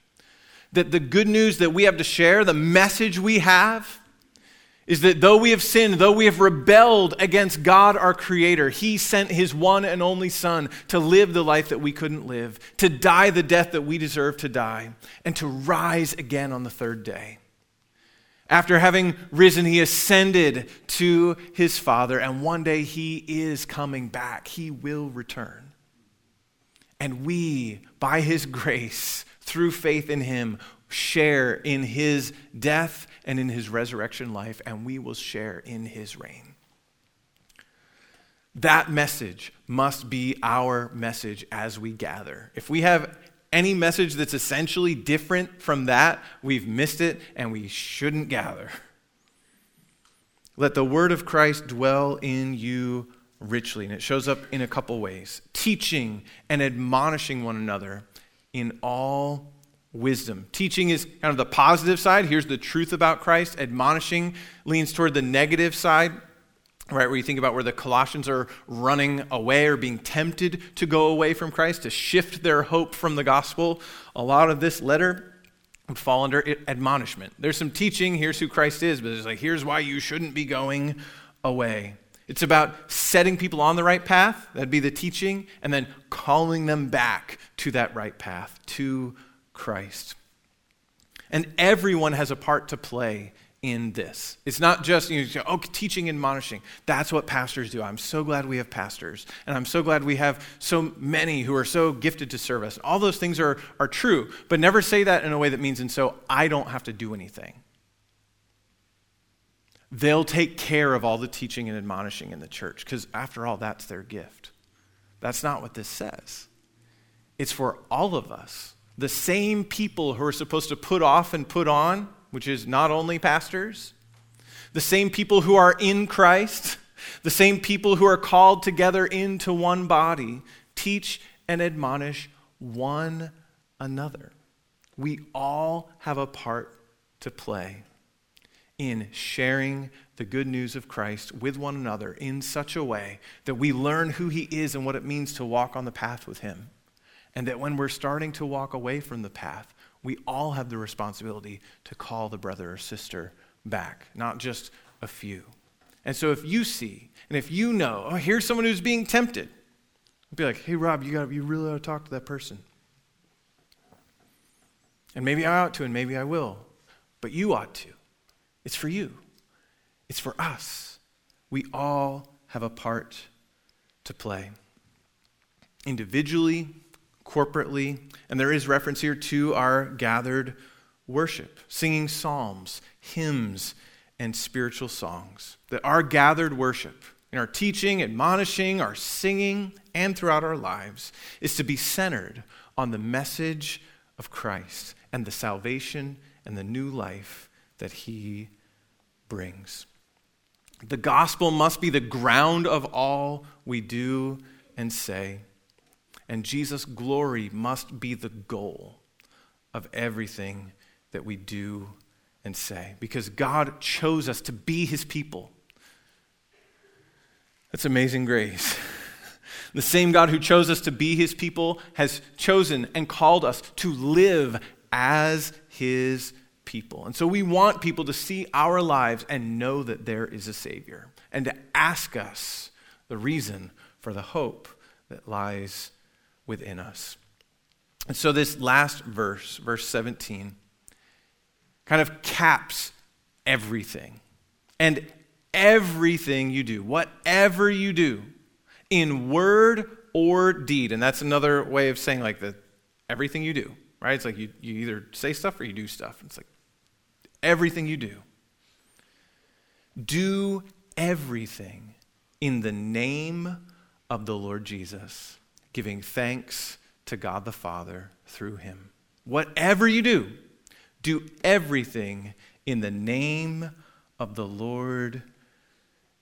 That the good news that we have to share, the message we have, is that though we have sinned, though we have rebelled against God our Creator, He sent His one and only Son to live the life that we couldn't live, to die the death that we deserve to die, and to rise again on the third day. After having risen, He ascended to His Father, and one day He is coming back. He will return. And we, by His grace, through faith in Him, share in His death and in his resurrection life, and we will share in his reign. That message must be our message as we gather. If we have any message that's essentially different from that, we've missed it and we shouldn't gather. Let the word of Christ dwell in you richly. And it shows up in a couple ways teaching and admonishing one another in all wisdom. Teaching is kind of the positive side. Here's the truth about Christ. Admonishing leans toward the negative side, right? Where you think about where the Colossians are running away or being tempted to go away from Christ, to shift their hope from the gospel. A lot of this letter would fall under admonishment. There's some teaching, here's who Christ is, but it's like, here's why you shouldn't be going away. It's about setting people on the right path, that'd be the teaching, and then calling them back to that right path, to Christ. And everyone has a part to play in this. It's not just, you know, oh, teaching and admonishing. That's what pastors do. I'm so glad we have pastors. And I'm so glad we have so many who are so gifted to serve us. All those things are, are true, but never say that in a way that means, and so I don't have to do anything. They'll take care of all the teaching and admonishing in the church because, after all, that's their gift. That's not what this says. It's for all of us. The same people who are supposed to put off and put on which is not only pastors, the same people who are in Christ, the same people who are called together into one body, teach and admonish one another. We all have a part to play in sharing the good news of Christ with one another in such a way that we learn who He is and what it means to walk on the path with Him. And that when we're starting to walk away from the path, we all have the responsibility to call the brother or sister back, not just a few. And so if you see and if you know, oh, here's someone who's being tempted, be like, hey, Rob, you, got you really ought to talk to that person. And maybe I ought to, and maybe I will. But you ought to. It's for you, it's for us. We all have a part to play. Individually, corporately. And there is reference here to our gathered worship, singing psalms, hymns, and spiritual songs. That our gathered worship, in our teaching, admonishing, our singing, and throughout our lives, is to be centered on the message of Christ and the salvation and the new life that he brings. The gospel must be the ground of all we do and say and Jesus' glory must be the goal of everything that we do and say because God chose us to be his people. That's amazing grace. The same God who chose us to be his people has chosen and called us to live as his people. And so we want people to see our lives and know that there is a Savior and to ask us the reason for the hope that lies within us. And so, this last verse, verse 17, kind of caps everything. And everything you do, whatever you do, in word or deed, and that's another way of saying like that everything you do, right? It's like you, you either say stuff or you do stuff. It's like everything you do. Do everything in the name of the Lord Jesus giving thanks to God the Father through him. Whatever you do, do everything in the name of the Lord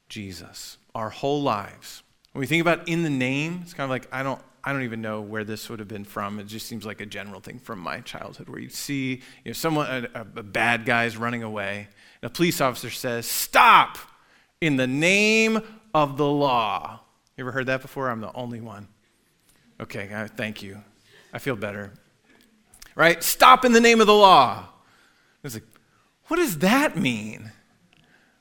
Jesus. Our whole lives. When we think about in the name, it's kind of like I don't I don't even know where this would have been from. It just seems like a general thing from my childhood where you see you know, someone, a, a bad guy's running away, and a police officer says, Stop in the name of the law. You ever heard that before? I'm the only one. Okay, thank you. I feel better. Right? Stop in the name of the law. It's like, what does that mean?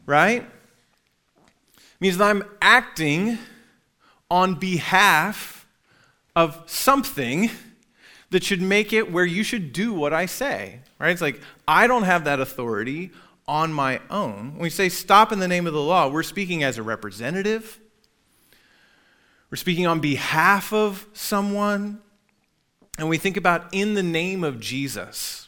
Right? It means that I'm acting on behalf of something that should make it where you should do what I say. Right? It's like, I don't have that authority on my own. When we say stop in the name of the law, we're speaking as a representative we're speaking on behalf of someone. And we think about in the name of Jesus.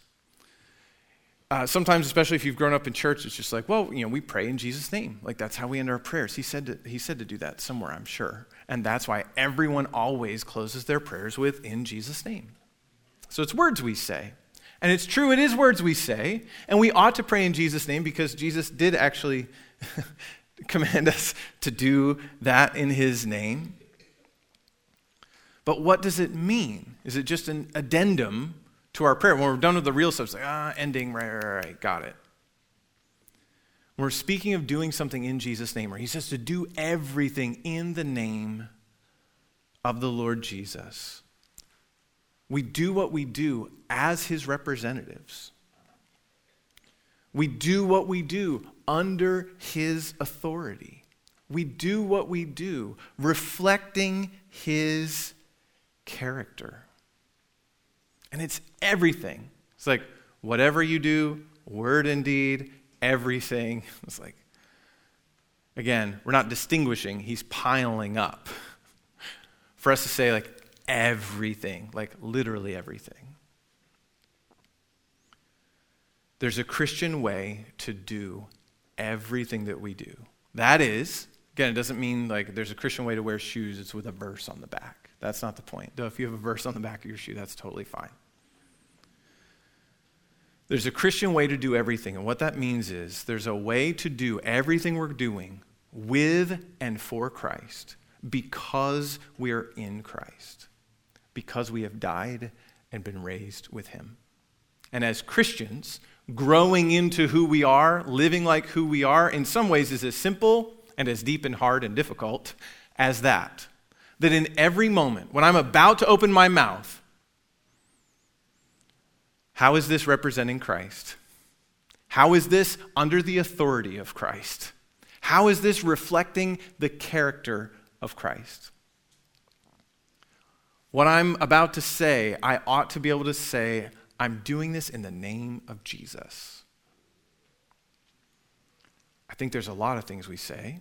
Uh, sometimes, especially if you've grown up in church, it's just like, well, you know, we pray in Jesus' name. Like that's how we end our prayers. He said to, he said to do that somewhere, I'm sure. And that's why everyone always closes their prayers with in Jesus' name. So it's words we say. And it's true, it is words we say. And we ought to pray in Jesus' name because Jesus did actually command us to do that in his name. But what does it mean? Is it just an addendum to our prayer? When we're done with the real stuff, it's like, ah, ending, right, right, right, got it. When we're speaking of doing something in Jesus' name, or he says to do everything in the name of the Lord Jesus. We do what we do as his representatives. We do what we do under his authority. We do what we do reflecting his character. And it's everything. It's like whatever you do, word and deed, everything. It's like, again, we're not distinguishing, he's piling up. For us to say, like, everything, like literally everything. There's a Christian way to do everything that we do. That is, again, it doesn't mean like there's a Christian way to wear shoes, it's with a verse on the back. That's not the point. Though if you have a verse on the back of your shoe, that's totally fine. There's a Christian way to do everything. And what that means is there's a way to do everything we're doing with and for Christ because we are in Christ, because we have died and been raised with Him. And as Christians, growing into who we are, living like who we are, in some ways is as simple and as deep and hard and difficult as that. That in every moment, when I'm about to open my mouth, how is this representing Christ? How is this under the authority of Christ? How is this reflecting the character of Christ? What I'm about to say, I ought to be able to say, I'm doing this in the name of Jesus. I think there's a lot of things we say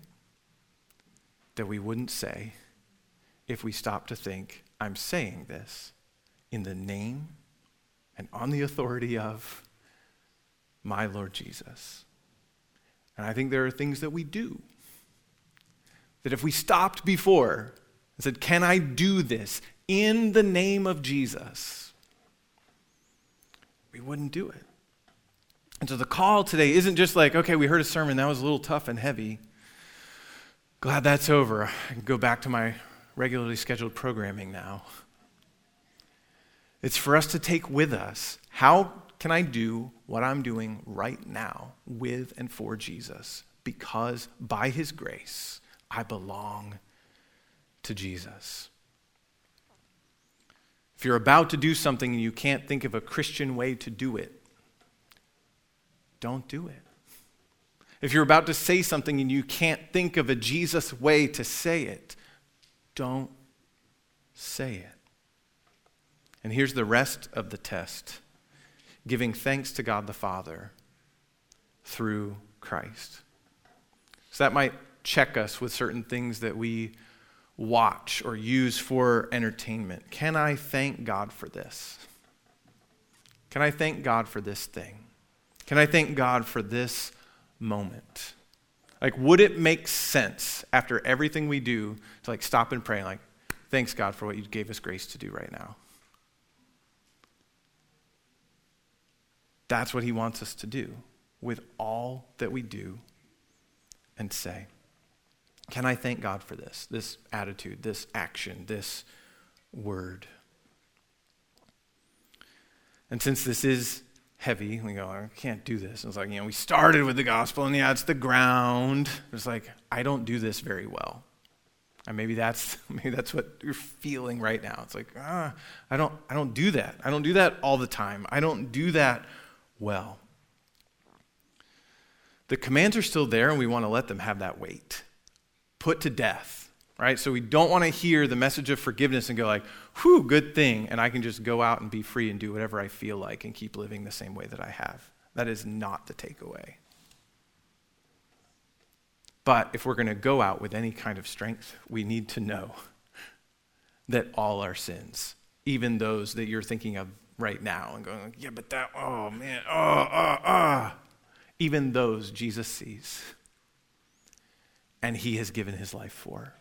that we wouldn't say if we stop to think, I'm saying this in the name and on the authority of my Lord Jesus. And I think there are things that we do that if we stopped before and said, Can I do this in the name of Jesus? We wouldn't do it. And so the call today isn't just like, okay, we heard a sermon, that was a little tough and heavy. Glad that's over. I can go back to my regularly scheduled programming now. It's for us to take with us how can I do what I'm doing right now with and for Jesus? Because by his grace, I belong to Jesus. If you're about to do something and you can't think of a Christian way to do it, don't do it. If you're about to say something and you can't think of a Jesus way to say it, don't say it. And here's the rest of the test giving thanks to God the Father through Christ. So that might check us with certain things that we watch or use for entertainment. Can I thank God for this? Can I thank God for this thing? Can I thank God for this moment? Like, would it make sense after everything we do to like stop and pray, like, thanks God for what you gave us grace to do right now? That's what he wants us to do with all that we do and say. Can I thank God for this, this attitude, this action, this word? And since this is heavy, we go, I can't do this. And it's like, you know, we started with the gospel, and yeah, it's the ground. It's like, I don't do this very well. And maybe that's maybe that's what you're feeling right now. It's like, ah, I don't I don't do that. I don't do that all the time. I don't do that well. The commands are still there, and we want to let them have that weight. Put to death, right? So we don't want to hear the message of forgiveness and go like, whew, good thing, and I can just go out and be free and do whatever I feel like and keep living the same way that I have. That is not the takeaway. But if we're going to go out with any kind of strength, we need to know that all our sins, even those that you're thinking of right now and going, yeah, but that, oh man, oh, oh, oh. Even those Jesus sees. And he has given his life for.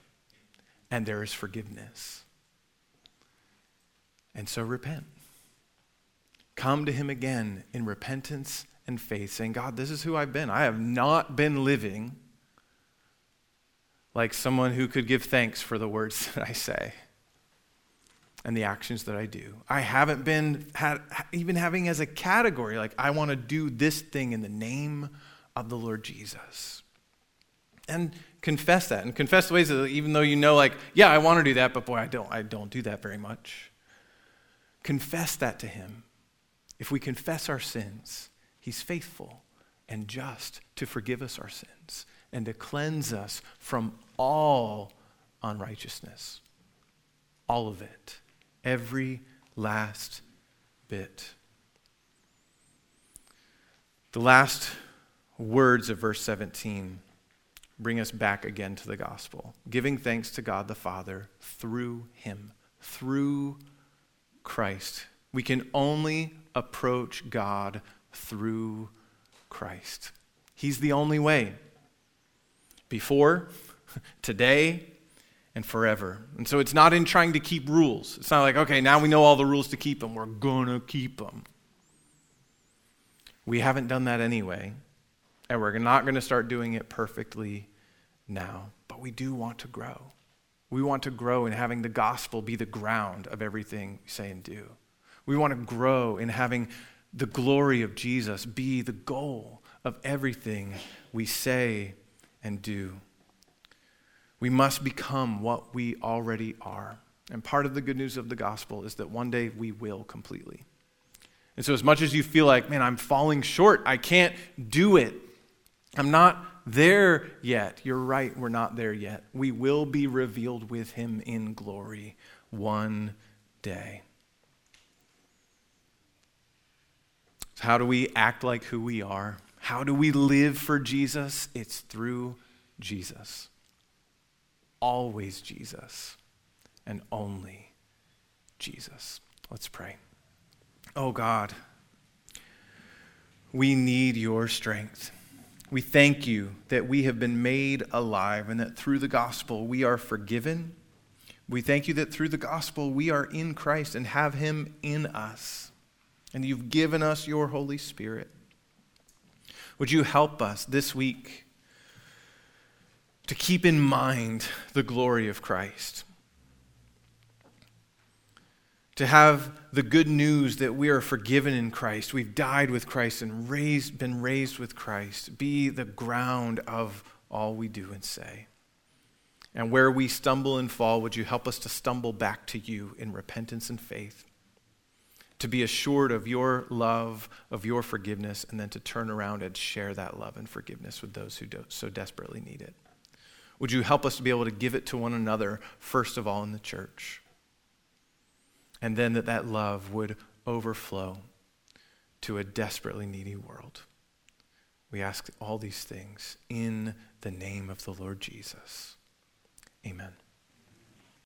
And there is forgiveness. And so repent. Come to him again in repentance and faith, saying, God, this is who I've been. I have not been living like someone who could give thanks for the words that I say and the actions that I do. I haven't been had, even having as a category, like, I want to do this thing in the name of the Lord Jesus. And confess that and confess the ways that even though you know, like, yeah, I want to do that, but boy, I don't, I don't do that very much. Confess that to Him. If we confess our sins, He's faithful and just to forgive us our sins and to cleanse us from all unrighteousness. All of it. Every last bit. The last words of verse 17 bring us back again to the gospel. Giving thanks to God the Father through Him, through Christ. We can only approach God through Christ. He's the only way. Before, today, and forever. And so it's not in trying to keep rules. It's not like, okay, now we know all the rules to keep them. We're going to keep them. We haven't done that anyway, and we're not going to start doing it perfectly now. But we do want to grow. We want to grow in having the gospel be the ground of everything we say and do. We want to grow in having the glory of Jesus be the goal of everything we say and do. We must become what we already are. And part of the good news of the gospel is that one day we will completely. And so, as much as you feel like, man, I'm falling short, I can't do it, I'm not there yet. You're right, we're not there yet. We will be revealed with him in glory one day. So how do we act like who we are? How do we live for Jesus? It's through Jesus always Jesus and only Jesus. Let's pray. Oh God, we need your strength. We thank you that we have been made alive and that through the gospel we are forgiven. We thank you that through the gospel we are in Christ and have him in us. And you've given us your Holy Spirit. Would you help us this week to keep in mind the glory of Christ. To have the good news that we are forgiven in Christ, we've died with Christ and raised, been raised with Christ, be the ground of all we do and say. And where we stumble and fall, would you help us to stumble back to you in repentance and faith? To be assured of your love, of your forgiveness, and then to turn around and share that love and forgiveness with those who so desperately need it. Would you help us to be able to give it to one another, first of all in the church? And then that that love would overflow to a desperately needy world. We ask all these things in the name of the Lord Jesus. Amen.